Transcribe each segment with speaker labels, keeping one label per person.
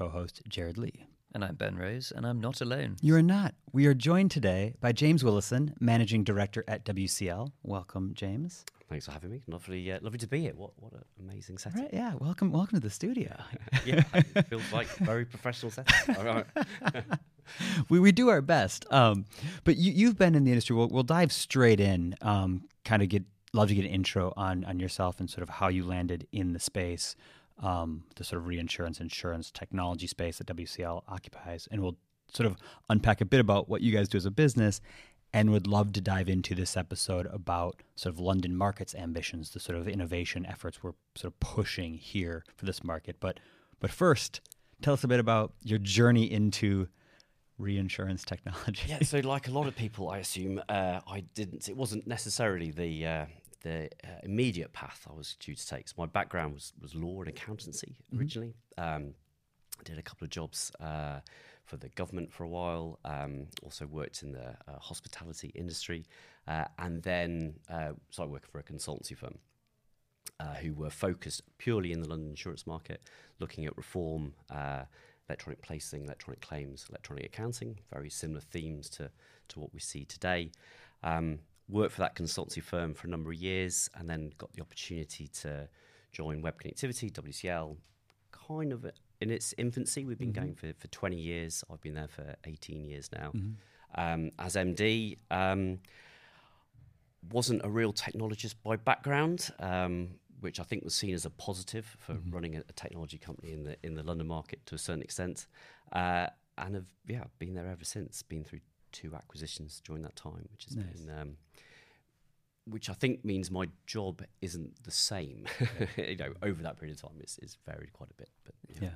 Speaker 1: I'm your co host, Jerad Leigh.
Speaker 2: And I'm Ben Rose, and I'm not alone.
Speaker 1: You are not. We are joined today by James Willison, Managing Director at WCL. Welcome, James.
Speaker 3: Thanks for having me. Lovely, uh, lovely to be here. What, what an amazing setting.
Speaker 1: Right, yeah, welcome, welcome to the studio.
Speaker 3: yeah, it feels like very professional setting. All right.
Speaker 1: we, we do our best. Um, but you, you've been in the industry. We'll, we'll dive straight in. Um, kind of get love to get an intro on on yourself and sort of how you landed in the space, um, the sort of reinsurance insurance technology space that WCL occupies, and we'll sort of unpack a bit about what you guys do as a business. And would love to dive into this episode about sort of London markets ambitions, the sort of innovation efforts we're sort of pushing here for this market. But but first, tell us a bit about your journey into reinsurance technology.
Speaker 3: Yeah, so like a lot of people, I assume uh, I didn't. It wasn't necessarily the uh, the uh, immediate path I was due to take. So my background was was law and accountancy originally. Mm-hmm. Um, I did a couple of jobs uh, for the government for a while. Um, also worked in the uh, hospitality industry, uh, and then started working for a consultancy firm. who were focused purely in the London insurance market, looking at reform, electronic placing, electronic claims, electronic accounting, very similar themes to, to what we see today. Um, worked for that consultancy firm for a number of years and then got the opportunity to join Web Connectivity, WCL, kind of in its infancy. We've been mm-hmm. going for, for 20 years. I've been there for 18 years now. Mm-hmm. Um, as MD, um, wasn't a real technologist by background. Um, which I think was seen as a positive for mm-hmm. running a, a, technology company in the in the London market to a certain extent, uh, and have yeah been there ever since. Been through two acquisitions during that time, which has nice. been. Which I think means my job isn't the same, you know, over that period of time. It's, it's varied quite a bit, but
Speaker 1: yeah. yeah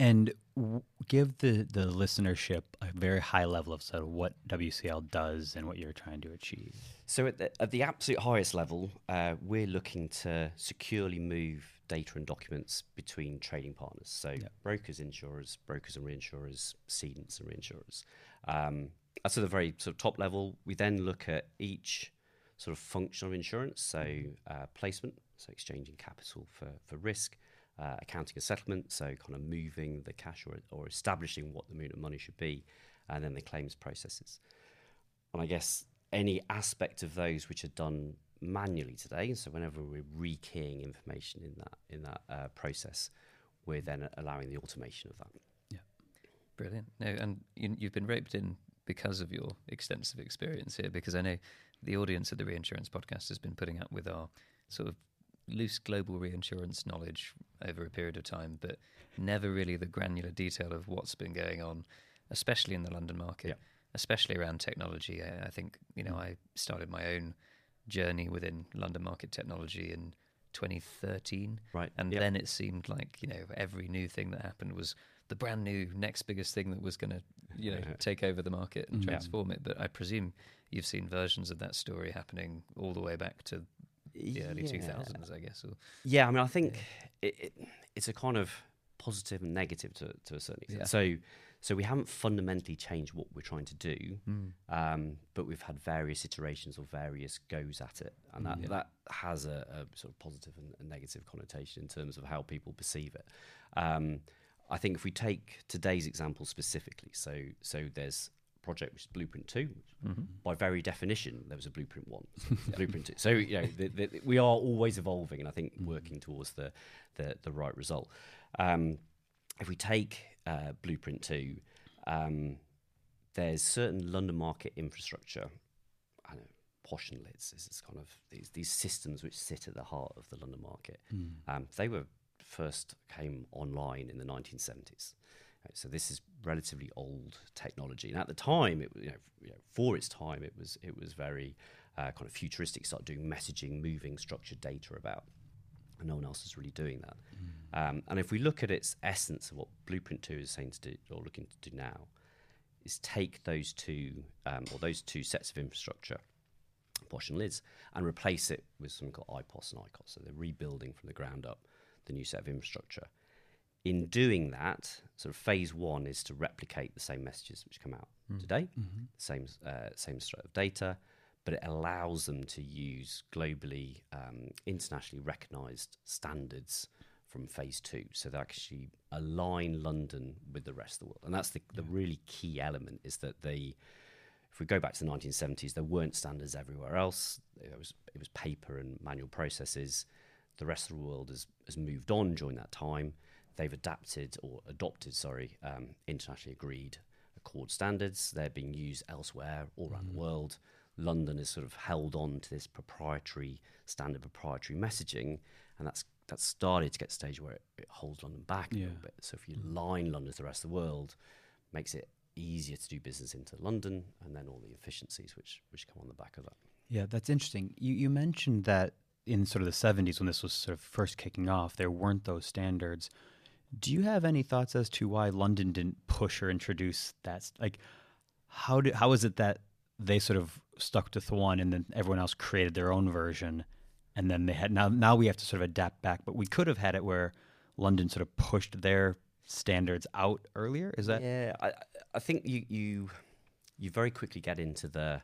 Speaker 1: and w- give the, the listenership a very high level of sort of what WCL does and what you're trying to achieve.
Speaker 3: So, at the, at the absolute highest level, uh, we're looking to securely move data and documents between trading partners. So, yep. brokers, insurers, brokers and reinsurers, cedants and reinsurers. Um, that's at the very sort of top level. We then look at each sort of function of insurance, so uh, placement, so exchanging capital for, for risk uh, accounting a settlement, so kind of moving the cash or, or establishing what the amount of money should be, and then the claims processes. And I guess any aspect of those which are done manually today, so whenever we're rekeying information in that in that uh, process, we're then allowing the automation of that.
Speaker 2: Yeah, brilliant. No, and you, you've been roped in because of your extensive experience here, because I know the audience of the Reinsurance Podcast has been putting up with our sort of loose global reinsurance knowledge over a period of time, but never really the granular detail of what's been going on, especially in the London market, yeah. especially around technology. I, I, think you know mm. I started my own journey within London market technology in 2013,
Speaker 3: right?
Speaker 2: And yep. then it seemed like you know every new thing that happened was the brand new next biggest thing that was going to you know take over the market and mm. transform it. But I presume you've seen versions of that story happening all the way back to the early two yeah. thousands, I guess. Or,
Speaker 3: yeah, I mean, I think yeah. it, it, it's a kind of positive and negative to, to a certain extent. Yeah. So, so we haven't fundamentally changed what we're trying to do, mm. um, but we've had various iterations or various goes at it, and that, that has a, a, sort of positive and, and, negative connotation in terms of how people perceive it. Um, I think if we take today's example specifically, so so there's project, which is Blueprint 2. Mm-hmm. By very definition, there was a Blueprint 1, so Blueprint 2. So, you know, the, the, we are always evolving and I think mm-hmm. working towards the, the, the right result. Um, if we take uh, Blueprint 2, um, there's certain London market infrastructure. I know, Posh and Lids This is kind of these, these systems which sit at the heart of the London market. Mm. Um, they were first came online in the 1970s. So this is relatively old technology, and at the time, it you know, for its time, it was it was very uh, kind of futuristic. Started doing messaging, moving structured data about, and no one else is really doing that. Mm. Um, and if we look at its essence of what Blueprint Two is saying to do or looking to do now, is take those two um, or those two sets of infrastructure, Posh and Lids, and replace it with something called IPOS and ICOS. So they're rebuilding from the ground up the new set of infrastructure in doing that, sort of phase one is to replicate the same messages which come out mm. today, mm-hmm. same uh, same set of data, but it allows them to use globally, um, internationally recognised standards from phase two. So they actually align London with the rest of the world, and that's the, the really key element is that they. If we go back to the 1970s, there weren't standards everywhere else. It was it was paper and manual processes. The rest of the world has has moved on during that time. They've adapted or adopted, sorry, um, internationally agreed ACORD standards. They're being used elsewhere all around mm. the world. London has sort of held on to this proprietary standard, proprietary messaging, and that's that's started to get to a stage where it, it holds London back yeah. a little bit. So if you mm. line London to the rest of the world, makes it easier to do business into London, and then all the efficiencies which which come on the back of that.
Speaker 1: Yeah, that's interesting. You you mentioned that in sort of the 70s when this was sort of first kicking off, there weren't those standards. Do you have any thoughts as to why London didn't push or introduce that? Like, how did how is it that they sort of stuck to one and then everyone else created their own version, and then they had now now we have to sort of adapt back. But we could have had it where London sort of pushed their standards out earlier. Is that?
Speaker 3: Yeah, I I think you you you very quickly get into the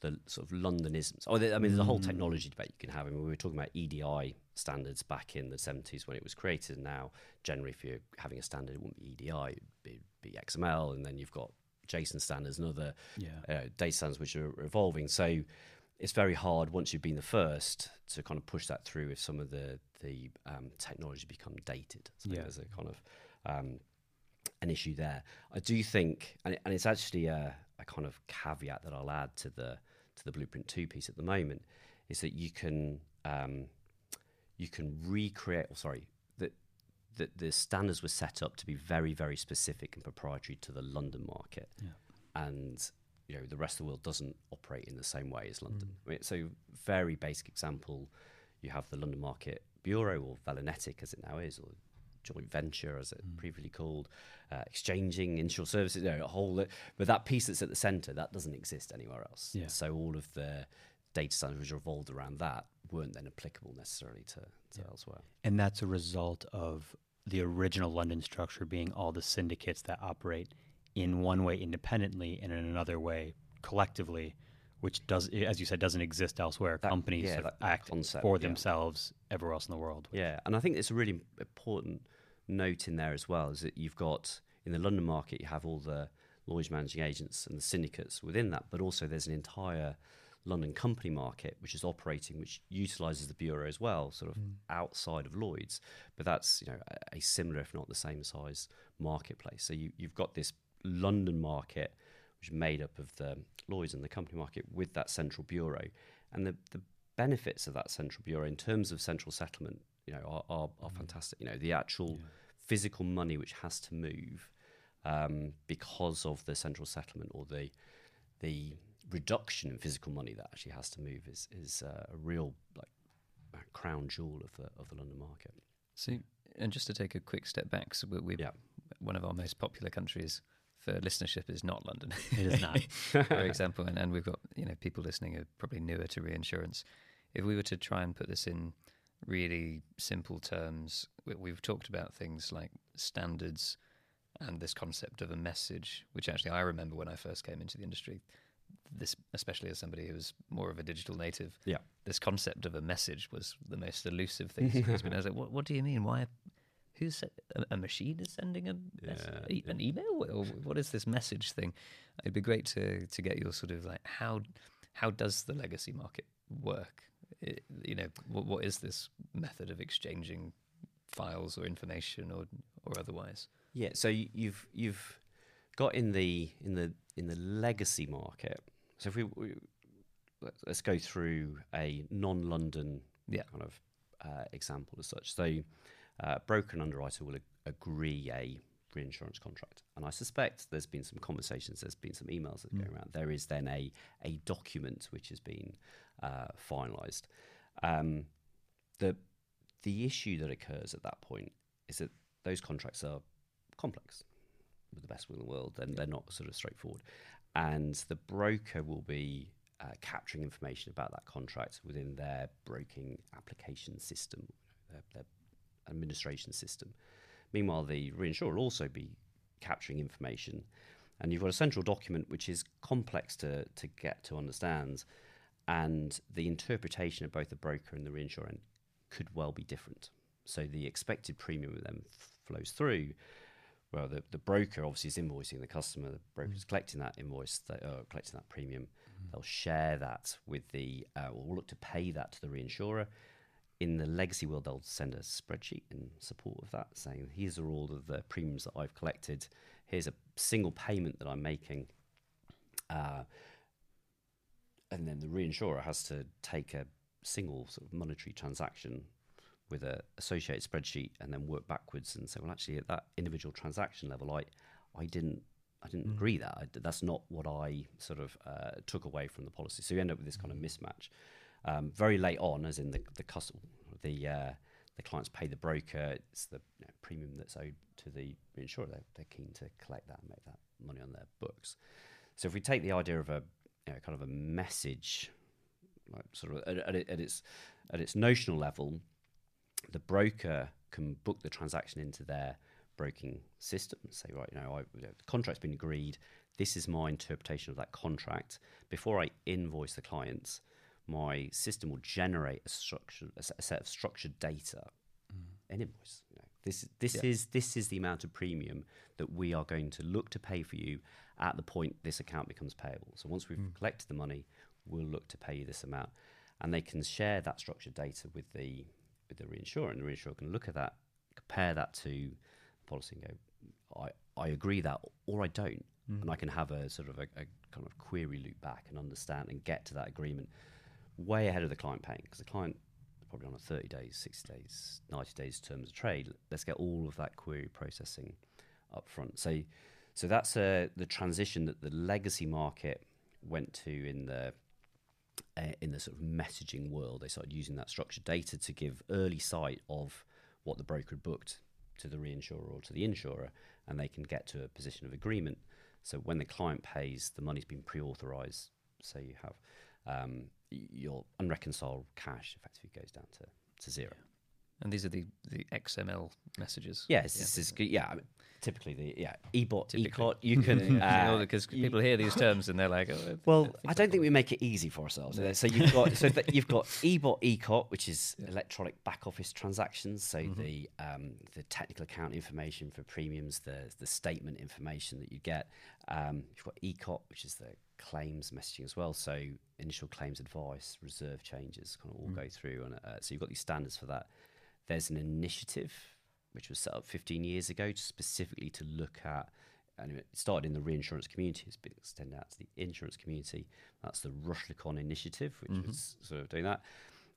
Speaker 3: the sort of Londonisms. Oh, I mean, there's a whole mm. technology debate you can have. I mean, we were talking about EDI standards back in the 70s when it was created. And now, generally, if you're having a standard, it wouldn't be EDI, it'd be, be XML. And then you've got JSON standards and other yeah. uh, data standards which are evolving. So it's very hard once you've been the first to kind of push that through if some of the the um, technology become dated. So yeah. there's a kind of um, an issue there. I do think, and, it, and it's actually a, a, kind of caveat that I'll add to the to the Blueprint Two piece at the moment, is that you can um, you can recreate. Or sorry, that the, the standards were set up to be very very specific and proprietary to the London market, yeah. and you know the rest of the world doesn't operate in the same way as London. Mm. I mean, so very basic example, you have the London Market Bureau or Velonetic as it now is, or joint venture as it mm. previously called, uh, Xchanging insurance services, you know, a whole. But that piece that's at the centre that doesn't exist anywhere else. Yeah. So all of the data standards which revolved around that weren't then applicable necessarily to, to yeah. elsewhere.
Speaker 1: And that's a result of the original London structure being all the syndicates that operate in one way independently and in another way collectively, which does, as you said, doesn't exist elsewhere. That, Companies yeah, act concept, for themselves yeah. everywhere else in the world.
Speaker 3: Yeah, and I think it's a really important note in there as well is that you've got in the London market you have all the Lloyd's managing agents and the syndicates within that, but also there's an entire London company market, which is operating, which utilises the bureau as well, sort of mm. outside of Lloyd's. But that's you know a, a, similar, if not the same size, marketplace. So you, you've got this London market, which is made up of the Lloyd's and the company market with that central bureau, and the the benefits of that central bureau in terms of central settlement, you know, are are, are mm. fantastic. You know, the actual yeah. physical money which has to move um, because of the central settlement or the the reduction in physical money that actually has to move is is uh, a real like crown jewel of the of the London market.
Speaker 2: So, and just to take a quick step back, so we, we yeah. one of our most popular countries for listenership is not London.
Speaker 1: It is not,
Speaker 2: for example, and, and we've got you know people listening are probably newer to reinsurance. If we were to try and put this in really simple terms, we, we've talked about things like standards and this concept of a message, which actually I remember when I first came into the industry this, especially as somebody who was more of a digital native,
Speaker 3: yeah,
Speaker 2: this concept of a message was the most elusive thing. I was like, what, what do you mean? Why? Who's a, a machine is sending a yeah, an email? Or what is this message thing? It'd be great to to get your sort of like how how does the legacy market work? It, you know, what, what is this method of exchanging files or information or or otherwise?
Speaker 3: Yeah, so you've you've got in the in the in the legacy market. So if we, we let's go through a non-London yeah. kind of uh, example as such. So uh, broker and underwriter will ag- agree a reinsurance contract, and I suspect there's been some conversations, there's been some emails that are mm. going around. There is then a a document which has been uh, finalised. Um, the the issue that occurs at that point is that those contracts are complex with the best will in the world, then they're not sort of straightforward. And the broker will be uh, capturing information about that contract within their broking application system, their, their administration system. Meanwhile, the reinsurer will also be capturing information. And you've got a central document which is complex to, to get to understand, and the interpretation of both the broker and the reinsurer could well be different. So the expected premium then flows through. Well, the, the broker obviously is invoicing the customer. The broker is collecting that invoice, uh, collecting that premium. They'll share that with the, uh, or look to pay that to the reinsurer. In the legacy world, they'll send a spreadsheet in support of that, saying, "Here's are all of the premiums that I've collected. Here's a single payment that I'm making." Uh, and then the reinsurer has to take a single sort of monetary transaction with a associated spreadsheet and then work backwards and say, well, actually, at that individual transaction level, I, I didn't, I didn't agree that. I, that's not what I sort of uh, took away from the policy. So you end up with this kind of mismatch. Um, very late on, as in the the customer, the uh, the clients pay the broker. It's the you know, premium that's owed to the reinsurer. They're, they're keen to collect that and make that money on their books. So if we take the idea of a you know, kind of a message, like sort of at, at, at its at its notional level, the broker can book the transaction into their broking system. Say, right, you know, I, you know, the contract's been agreed. This is my interpretation of that contract. Before I invoice the clients, my system will generate a structure, a, set of structured data, mm. an invoice. You know, this this
Speaker 2: Yeah.
Speaker 3: is this is the amount of premium that we are going to look to pay for you at the point this account becomes payable. So once we've hmm. collected the money, we'll look to pay you this amount, and they can share that structured data with the with the reinsurer, and the reinsurer can look at that, compare that to the policy, and go, I I agree that, or I don't, hmm. and I can have a sort of a, a kind of query loop back and understand and get to that agreement way ahead of the client paying because the client probably on a 30 days, 60 days, 90 days terms of trade. Let's get all of that query processing up front. So, so that's uh, the transition that the legacy market went to in the uh, in the sort of messaging world. They started using that structured data to give early sight of what the broker had booked to the reinsurer or to the insurer, and they can get to a position of agreement. So when the client pays, the money's been pre-authorized. So you have um, your unreconciled cash effectively goes down to, to zero.
Speaker 2: And these are the, the XML messages.
Speaker 3: Yes, this is good. Yeah, typically the yeah EBOT
Speaker 2: Typically.
Speaker 3: ECOT you can uh,
Speaker 2: because
Speaker 3: you-
Speaker 2: people hear these terms and they're like, oh,
Speaker 3: Well, I don't think we make it easy for ourselves. So you've got so that you've got EBOT ECOT, which is electronic back office transactions. So the um, the technical account information for premiums, the the statement information that you get. Um, you've got ECOT, which is the claims messaging as well. So initial claims advice, reserve changes, kind of all go through. And uh, so you've got these standards for that. There's an initiative which was set up 15 years ago specifically to look at and it started in the reinsurance community. It's been extended out to the insurance community. That's the Ruschlikon initiative, which was sort of doing that.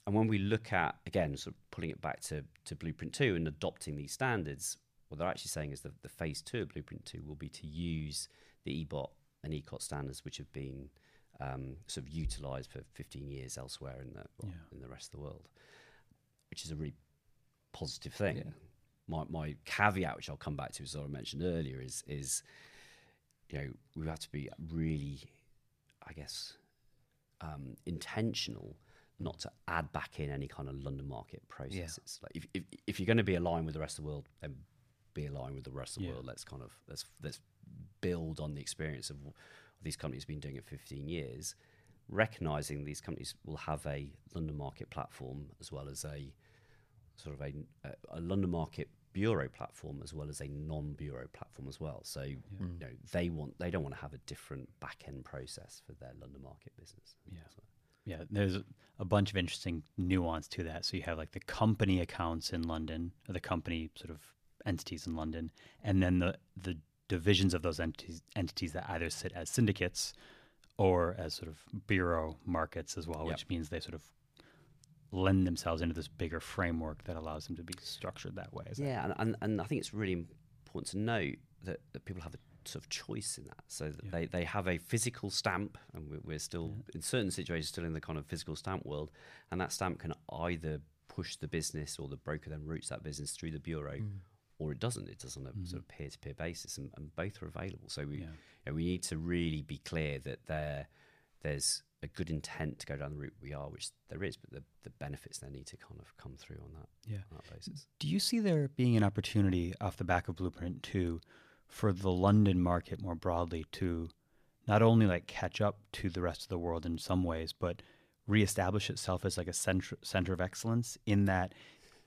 Speaker 3: And when we look at again, sort of pulling it back to, to Blueprint Two and adopting these standards, what they're actually saying is that the phase two of Blueprint Two will be to use the EBOT and ECOT standards, which have been um, sort of utilised for 15 years elsewhere in the well,
Speaker 1: Yeah.
Speaker 3: in the rest of the world, which is a really positive thing.
Speaker 2: Yeah.
Speaker 3: My my caveat, which I'll come back to, as I mentioned earlier, is is you know we have to be really, I guess, um, intentional not to add back in any kind of London market processes. Like if, if if you're going to be aligned with the rest of the world, then be aligned with the rest of the
Speaker 1: Yeah.
Speaker 3: world. Let's kind of let's let's build on the experience of, of these companies been doing it 15 years, recognizing these companies will have a London market platform as well as a sort of a, a, a London market bureau platform as well as a non-bureau platform as well. So you mm. know they want they don't want to have a different back end process for their London market business.
Speaker 1: Yeah.
Speaker 3: So-
Speaker 1: Yeah, there's a bunch of interesting nuance to that. So you have like the company accounts in London, or the company sort of entities in London, and then the the divisions of those entities entities that either sit as syndicates or as sort of bureau markets as well,
Speaker 3: Yep.
Speaker 1: which means they sort of lend themselves into this bigger framework that allows them to be structured that way. Is that-
Speaker 3: Yeah, and, and, and I think it's really important to note that, that people have a sort of choice in that. So that
Speaker 1: Yeah.
Speaker 3: they, they have a physical stamp, and we're, we're still, in certain situations, still in the kind of physical stamp world. And that stamp can either push the business or the broker then routes that business through the bureau, mm. or it doesn't. It does on a mm-hmm. sort of peer to peer basis, and, and both are available. So we,
Speaker 1: Yeah.
Speaker 3: you know, we need to really be clear that there there's a good intent to go down the route we are, which there is, but the, the benefits there need to kind of come through on that,
Speaker 1: Yeah.
Speaker 3: on that basis.
Speaker 1: Do you see there being an opportunity off the back of Blueprint 2 for the London market more broadly to not only like catch up to the rest of the world in some ways, but reestablish itself as like a center, center of excellence in that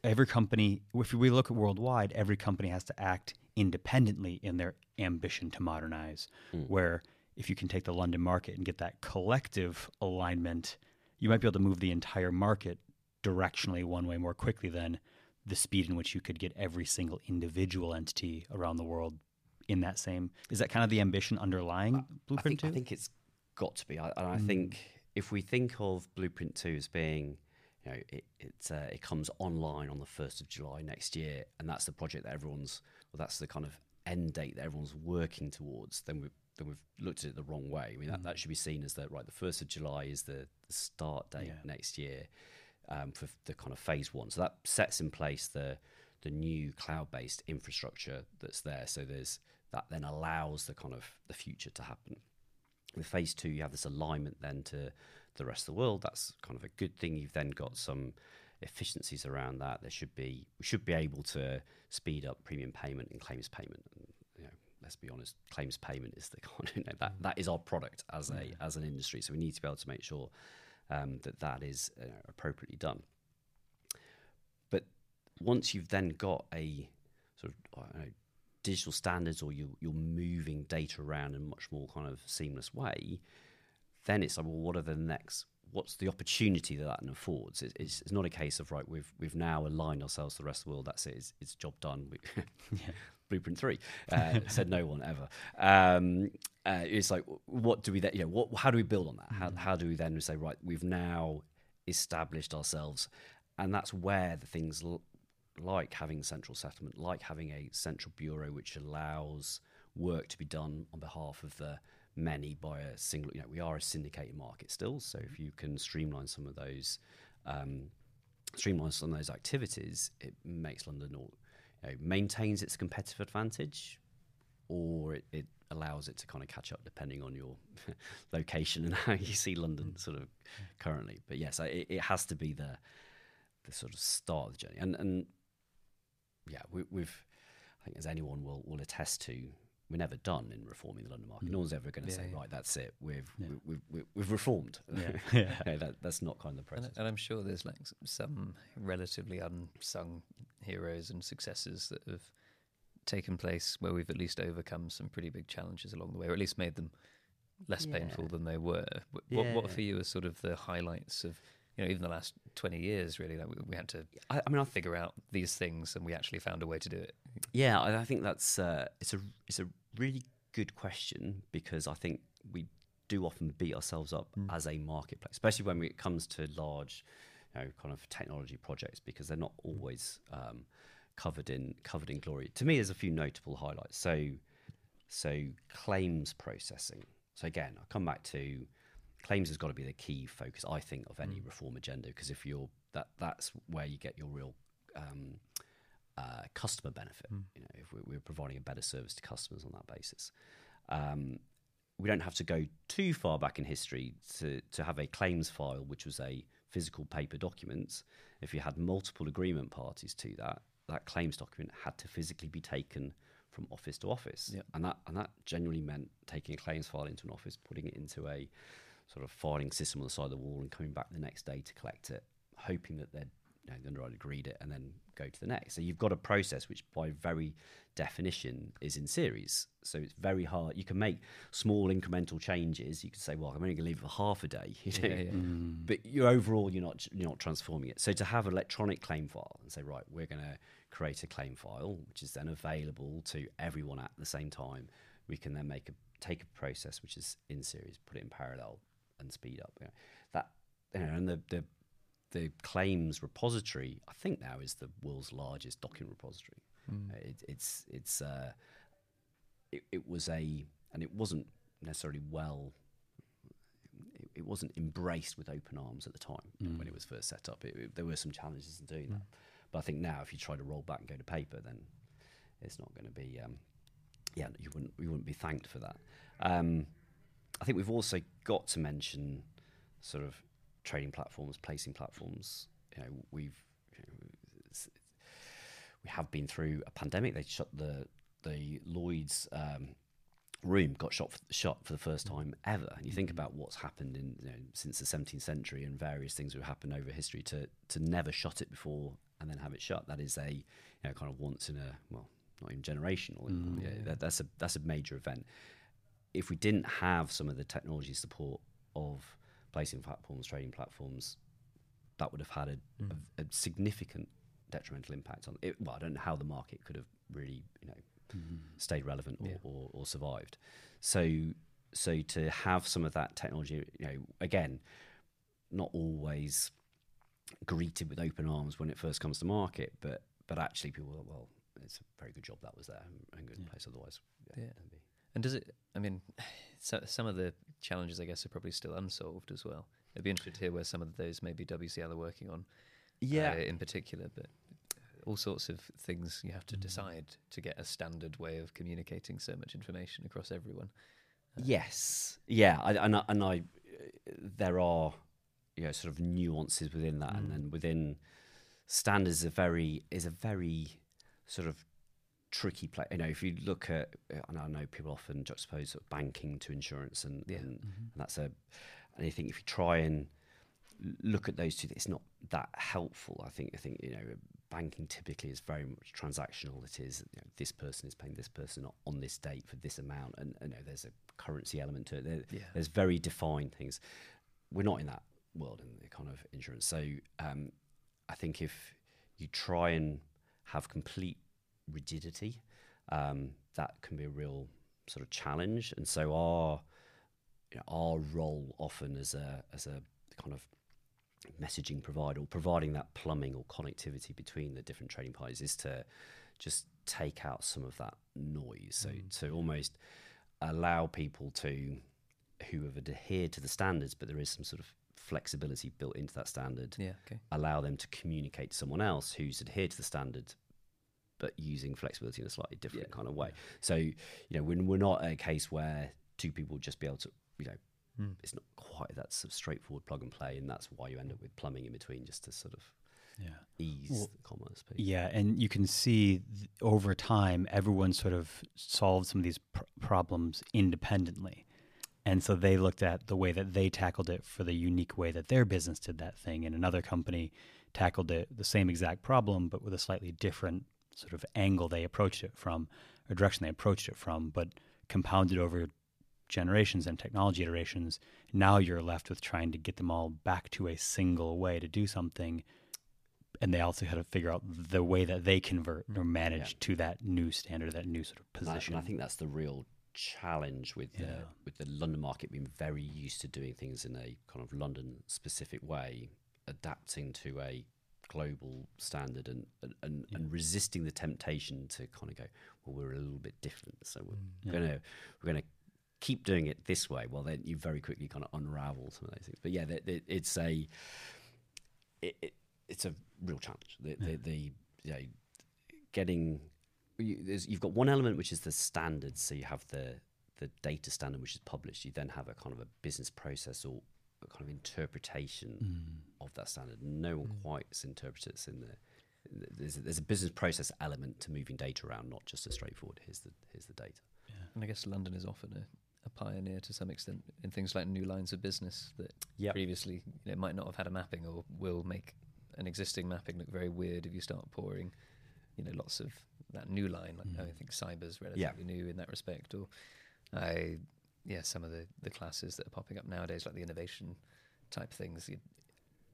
Speaker 1: every company, if we look at worldwide, every company has to act independently in their ambition to modernize. Mm. Where if you can take the London market and get that collective alignment, you might be able to move the entire market directionally one way more quickly than the speed in which you could get every single individual entity around the world in that same. Is that kind of the ambition underlying uh, Blueprint
Speaker 3: Two? I think it's got to be. I, and I mm. think if we think of Blueprint Two as being you know, it it, uh, it comes online on the first of July next year, and that's the project that everyone's, well, that's the kind of end date that everyone's working towards. Then we've then we've looked at it the wrong way. I mean, that, mm. that should be seen as that right. The first of July is the, the start date yeah. next year um, for the kind of phase one. So that sets in place the the new cloud based infrastructure that's there. So there's that then allows the kind of the future to happen. With phase two, you have this alignment then to the rest of the world. That's kind of a good thing. You've then got some efficiencies around that. There should be we should be able to speed up premium payment and claims payment. And, let's be honest, claims payment is the kind of, you know, that that is our product as a yeah. as an industry. So we need to be able to make sure um, that that is uh, appropriately done. But once you've then got a sort of know, digital standards, or you, you're moving data around in a much more kind of seamless way, then it's like, well, what are the next? What's the opportunity that that affords? It's, it's, it's, not a case of right. We've we've now aligned ourselves to the rest of the world. That's it. It's, it's job done. We, yeah. Blueprint three uh, said no one ever. Um, uh, it's like, what do we then? You know, what? How do we build on that? How how do we then say right? We've now established ourselves, and that's where the things l- like having central settlement, like having a central bureau which allows work to be done on behalf of the many by a single. You know, we are a syndicated market still, so if you can streamline some of those, um, streamline some of those activities, it makes London you know, maintains its competitive advantage, or it, it allows it to kind of catch up depending on your location and how you see London mm. sort of currently. But yes, it, it has to be the the sort of start of the journey, and and yeah, we, have I think as anyone will will attest to, we're never done in reforming the London market. Mm. No one's ever going to yeah, say, yeah. right, that's it. We've yeah. we've, we've, we've, reformed. Yeah, yeah. that, that's not kind of the process.
Speaker 2: And, and, I'm sure there's like some relatively unsung heroes and successes that have taken place where we've at least overcome some pretty big challenges along the way, or at least made them less painful than they were. What, what for you are sort of the highlights of you know, even the last 20 years, really, like we, we had to, I, I mean, I figure out these things and we actually found a way to do it.
Speaker 3: Yeah, I, I think that's, uh, it's a, it's a really good question because I think we do often beat ourselves up mm. as a marketplace, especially when it comes to large, you know, kind of technology projects because they're not always um, covered in covered in glory. To me, there's a few notable highlights. So, so claims processing. So again, I'll come back to claims has got to be the key focus, I think, of any mm. reform agenda because if you're that, that's where you get your real um, uh, customer benefit. Mm. You know, if we're, we're, providing a better service to customers on that basis. Um, we don't have to go too far back in history to, to have a claims file, which was a physical paper document. If you had multiple agreement parties to that, that claims document had to physically be taken from office to office, yep. and that and that generally meant taking a claims file into an office, putting it into a sort of filing system on the side of the wall and coming back the next day to collect it, hoping that they'd you know, the underwriter agreed it and then go to the next. So you've got a process which, by very definition, is in series. So it's very hard. You can make small incremental changes. You could say, "Well, I'm only going to leave it for half a day," you know? yeah, yeah. Mm. but you overall you're not you're not transforming it. So to have an electronic claim file and say, "Right, we're going to create a claim file," which is then available to everyone at the same time, we can then make a take a process which is in series, put it in parallel, and speed up. You know, that you know, and the, the the claims repository, I think now is the world's largest document repository. Mm. It, it's it's uh, it, it, was a and it wasn't necessarily well. It, it, wasn't embraced with open arms at the time mm. when it was first set up. there were some challenges in doing mm. that, but I think now if you try to roll back and go to paper, then it's not going to be. Um, yeah, you wouldn't you wouldn't be thanked for that. Um, I think we've also got to mention sort of trading platforms, placing platforms. You know, we've you know, we have been through a pandemic. They shut the the Lloyd's um, room got shot for, shot for the first time ever. And you think mm-hmm. about what's happened in you know, since the 17th century and various things that have happened over history to to never shut it before and then have it shut. That is a you know kind of once in a well not even generational.
Speaker 1: Mm.
Speaker 3: Yeah, that, that's a that's a major event. If we didn't have some of the technology support of placing platforms, trading platforms, that would have had a,
Speaker 2: Mm.
Speaker 3: a, a significant detrimental impact on it. Well, I don't know how the market could have really you know stayed relevant or,
Speaker 2: Yeah.
Speaker 3: or, or survived. So so to have some of that technology, you know, again, not always greeted with open arms when it first comes to market, but but actually people are, well, it's a very good job that was there and, and good
Speaker 1: Yeah.
Speaker 3: place otherwise.
Speaker 2: Yeah.
Speaker 3: be-
Speaker 2: And does it? I mean, so, some of the challenges, I guess, are probably still unsolved as well. I'd be interested to hear where some of those maybe WCL are working on, uh, in particular. But all sorts of things you have to
Speaker 3: Mm.
Speaker 2: decide to get a standard way of communicating so much information across everyone.
Speaker 3: Yes, yeah, I, and I, and I, there are, you know, sort of nuances within that, and
Speaker 2: Mm.
Speaker 3: then within standards, a very is a very sort of tricky play. You know, if you look at, and I know people often juxtapose sort of banking to insurance, and,
Speaker 2: Yeah.
Speaker 3: and, and that's a, and I think if you try and look at those two, it's not that helpful. I think I think you know banking typically is very much transactional. It is you know, this person is paying this person on this date for this amount, and you know there's a currency element to it. There,
Speaker 2: Yeah.
Speaker 3: There's very defined things. We're not in that world in the kind of insurance. So um, I think if you try and have complete rigidity, um, that can be a real sort of challenge. And so our you know, our role often as a as a kind of messaging provider or providing that plumbing or connectivity between the different trading parties is to just take out some of that noise. So to almost allow people to who have adhered to the standards, but there is some sort of flexibility built into that standard
Speaker 2: Yeah. Okay.
Speaker 3: allow them to communicate to someone else who's adhered to the standard but using flexibility in a slightly different
Speaker 2: Yeah.
Speaker 3: kind of way so you know when we're not a case where two people just be able to you know
Speaker 2: Mm.
Speaker 3: it's not quite that sort of straightforward plug and play and that's why you end up with plumbing in between just to sort of
Speaker 1: Yeah.
Speaker 3: ease
Speaker 1: Well,
Speaker 3: the commerce piece
Speaker 1: Yeah, and you can see th- over time, everyone sort of solved some of these pr- problems independently. And so they looked at the way that they tackled it for the unique way that their business did that thing. And another company tackled it the same exact problem, but with a slightly different sort of angle they approached it from, or direction they approached it from, but compounded over generations and technology iterations. Now you're left with trying to get them all back to a single way to do something and they also had to figure out the way that they convert or manage
Speaker 3: Yeah.
Speaker 1: to that new standard, that new sort of position.
Speaker 3: and I think that's the real challenge with
Speaker 1: Yeah.
Speaker 3: the with the London market being very used to doing things in a kind of London specific way, adapting to a global standard and and, and,
Speaker 1: Yeah.
Speaker 3: and resisting the temptation to kind of go, well, we're a little bit different, so we're
Speaker 1: Yeah.
Speaker 3: gonna we're gonna keep doing it this way. Well, then you very quickly kind of unravel some of those things. But yeah, the, the, it's a it, it, it's a real challenge. The the, the you know, getting you, there's, you've got one element which is the standards. So you have the the data standard which is published. You then have a kind of a business process or a kind of interpretation
Speaker 1: Mm.
Speaker 3: Of that standard. No one quite interprets it in the. There's a, there's a business process element to moving data around, not just a straightforward. Here's the here's the data.
Speaker 2: And I guess London is often a, a pioneer to some extent in things like new lines of business that
Speaker 3: Yep.
Speaker 2: previously you know, might not have had a mapping or will make an existing mapping look very weird if you start pouring, you know, lots of that new line. Like, I
Speaker 1: Mm.
Speaker 2: think cyber's relatively new in that respect. Or, I, yeah, some of the, the classes that are popping up nowadays, like the innovation type things.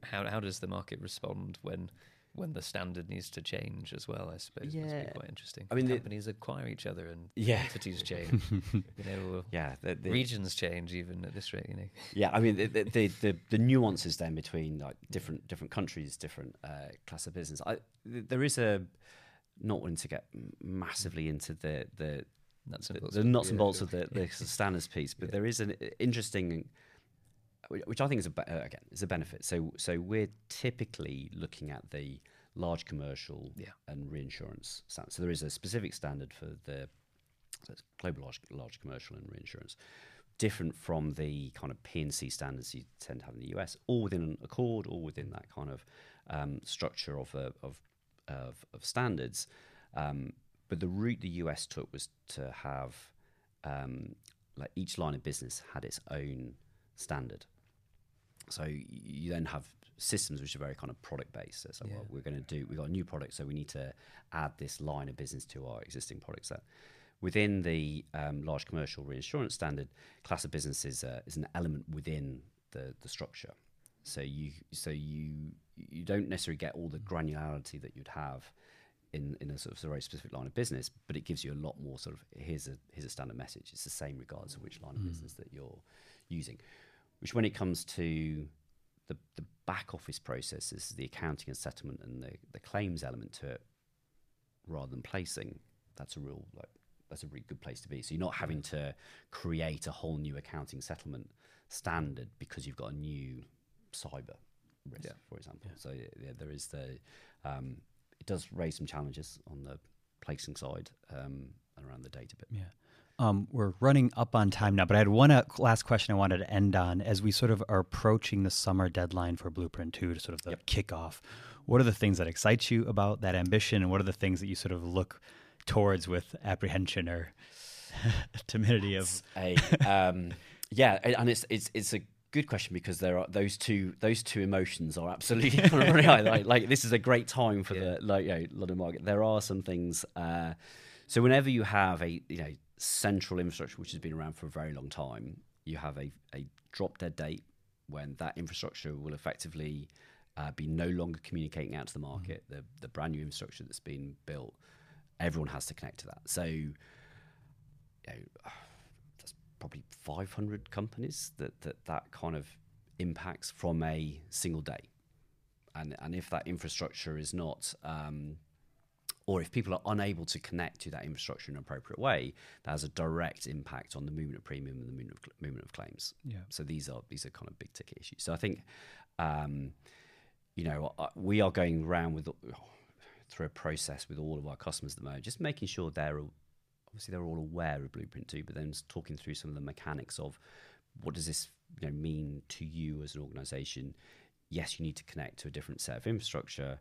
Speaker 2: You, how how does the market respond when when the standard needs to change as well? I suppose must be quite interesting.
Speaker 3: I mean, the-
Speaker 2: companies acquire each other and
Speaker 3: Yeah.
Speaker 2: entities change. you know,
Speaker 3: Yeah, the, the,
Speaker 2: regions change even at this rate. You know,
Speaker 3: Yeah, I mean the the, the, the, the nuances then between like different different countries, different uh, class of business. I there is a not wanting to get massively into the the
Speaker 2: nuts and
Speaker 3: the,
Speaker 2: bolts.
Speaker 3: the nuts and bolts
Speaker 2: sure.
Speaker 3: of the, the standards piece, but
Speaker 2: Yeah.
Speaker 3: there is an interesting, whi- which I think is a uh, again is a benefit. So so we're typically looking at the large commercial
Speaker 2: Yeah.
Speaker 3: and reinsurance standard. So there is a specific standard for the so it's global large, large commercial and reinsurance, different from the kind of P and C standards you tend to have in the US, all within an ACORD, all within that kind of um, structure of, a, of of of standards. Um, but the route the US took was to have um, like each line of business had its own standard. So you then have systems which are very kind of product based. So,
Speaker 2: Yeah.
Speaker 3: well, we're going to do, we've got a new product, so we need to add this line of business to our existing product set. Within the um, large commercial reinsurance standard, class of business is, uh, is an element within the, the structure. So you so you you don't necessarily get all the granularity that you'd have in, in a sort of very specific line of business, but it gives you a lot more sort of here's a here's a standard message. It's the same regardless of which line of business that you're using. Which when it comes to the, the back office processes, the accounting and settlement and the, the claims element to it, rather than placing, that's a real like that's a really good place to be. So you're not having to create a whole new accounting settlement standard because you've got a new cyber risk,
Speaker 2: Yeah.
Speaker 3: for example. So yeah, there is the um, it does raise some challenges on the placing side um, and around the data bit.
Speaker 1: Yeah. Um, we're running up on time now, but I had one uh, last question I wanted to end on as we sort of are approaching the summer deadline for Blueprint 2 to sort of the
Speaker 3: Yep.
Speaker 1: kickoff. What are the things that excite you about that ambition, and what are the things that you sort of look towards with apprehension or timidity of?
Speaker 3: a um, yeah, and it's it's it's a good question because there are those two those two emotions are absolutely. Like, like this is a great time for the like you know, London market. There are some things. Uh, so whenever you have a you know central infrastructure which has been around for a very long time, you have a a drop dead date when that infrastructure will effectively uh, be no longer communicating out to the market. The the brand new infrastructure that's been built, everyone has to connect to that. So you know, there's probably 500 companies that, that that kind of impacts from a single day. And, and if that infrastructure is not, um, or if people are unable to connect to that infrastructure in an appropriate way, that has a direct impact on the movement of premium and the movement of, movement of claims.
Speaker 1: Yeah.
Speaker 3: So these are these are kind of big ticket issues. So I think, um, you know, we are going around with through a process with all of our customers at the moment, just making sure they're obviously they're all aware of Blueprint 2, but then just talking through some of the mechanics of what does this you know, mean to you as an organization. Yes, you need to connect to a different set of infrastructure,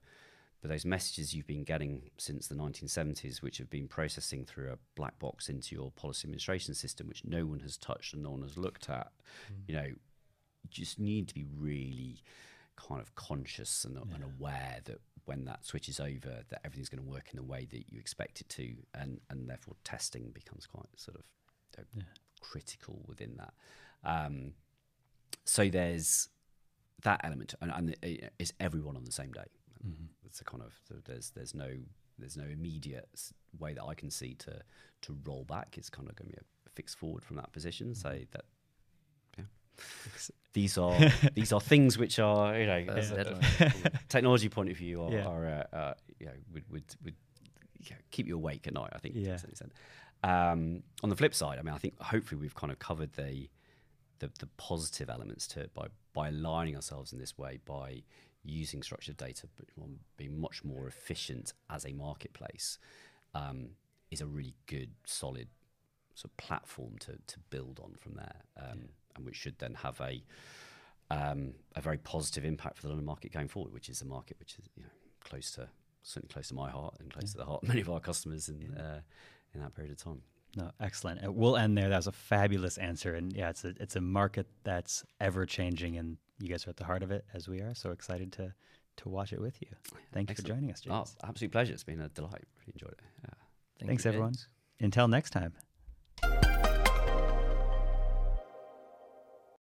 Speaker 3: but those messages you've been getting since the 1970s, which have been processing through a black box into your policy administration system, which no one has touched and no one has looked at, you know, you just need to be really kind of conscious and, and aware that when that switches over, that everything's going to work in the way that you expect it to, and and therefore testing becomes quite sort of know, critical within that. Um, so there's that element, and, and it- is everyone on the same day? It's a kind of there's there's no there's no immediate way that I can see to to roll back. It's kind of going to be a fix forward from that position. So that yeah, these are these are things which are you know
Speaker 2: That's
Speaker 3: uh,
Speaker 2: the
Speaker 3: from a technology point of view are,
Speaker 1: Yeah.
Speaker 3: are uh, uh, you know would would, would you know, keep you awake at night. I think
Speaker 1: Yeah.
Speaker 3: Um, on the flip side, I mean, I think hopefully we've kind of covered the the, the positive elements to it by by aligning ourselves in this way by using structured data but being much more efficient as a marketplace um, is a really good solid sort of platform to, to build on from there um, and which should then have a um, a very positive impact for the London market going forward which is a market which is you know close to certainly close to my heart and close to the heart of many of our customers in uh, in that period of time
Speaker 1: No, excellent. We'll end there. That was a fabulous answer, and yeah, it's a it's a market that's ever changing, and you guys are at the heart of it, as we are. So excited to to watch it with you. Thank you for joining us,
Speaker 3: oh,
Speaker 1: James.
Speaker 3: absolute pleasure it's been a delight really enjoyed it yeah.
Speaker 2: Thank
Speaker 1: Thanks,
Speaker 2: you,
Speaker 1: everyone. Until next time.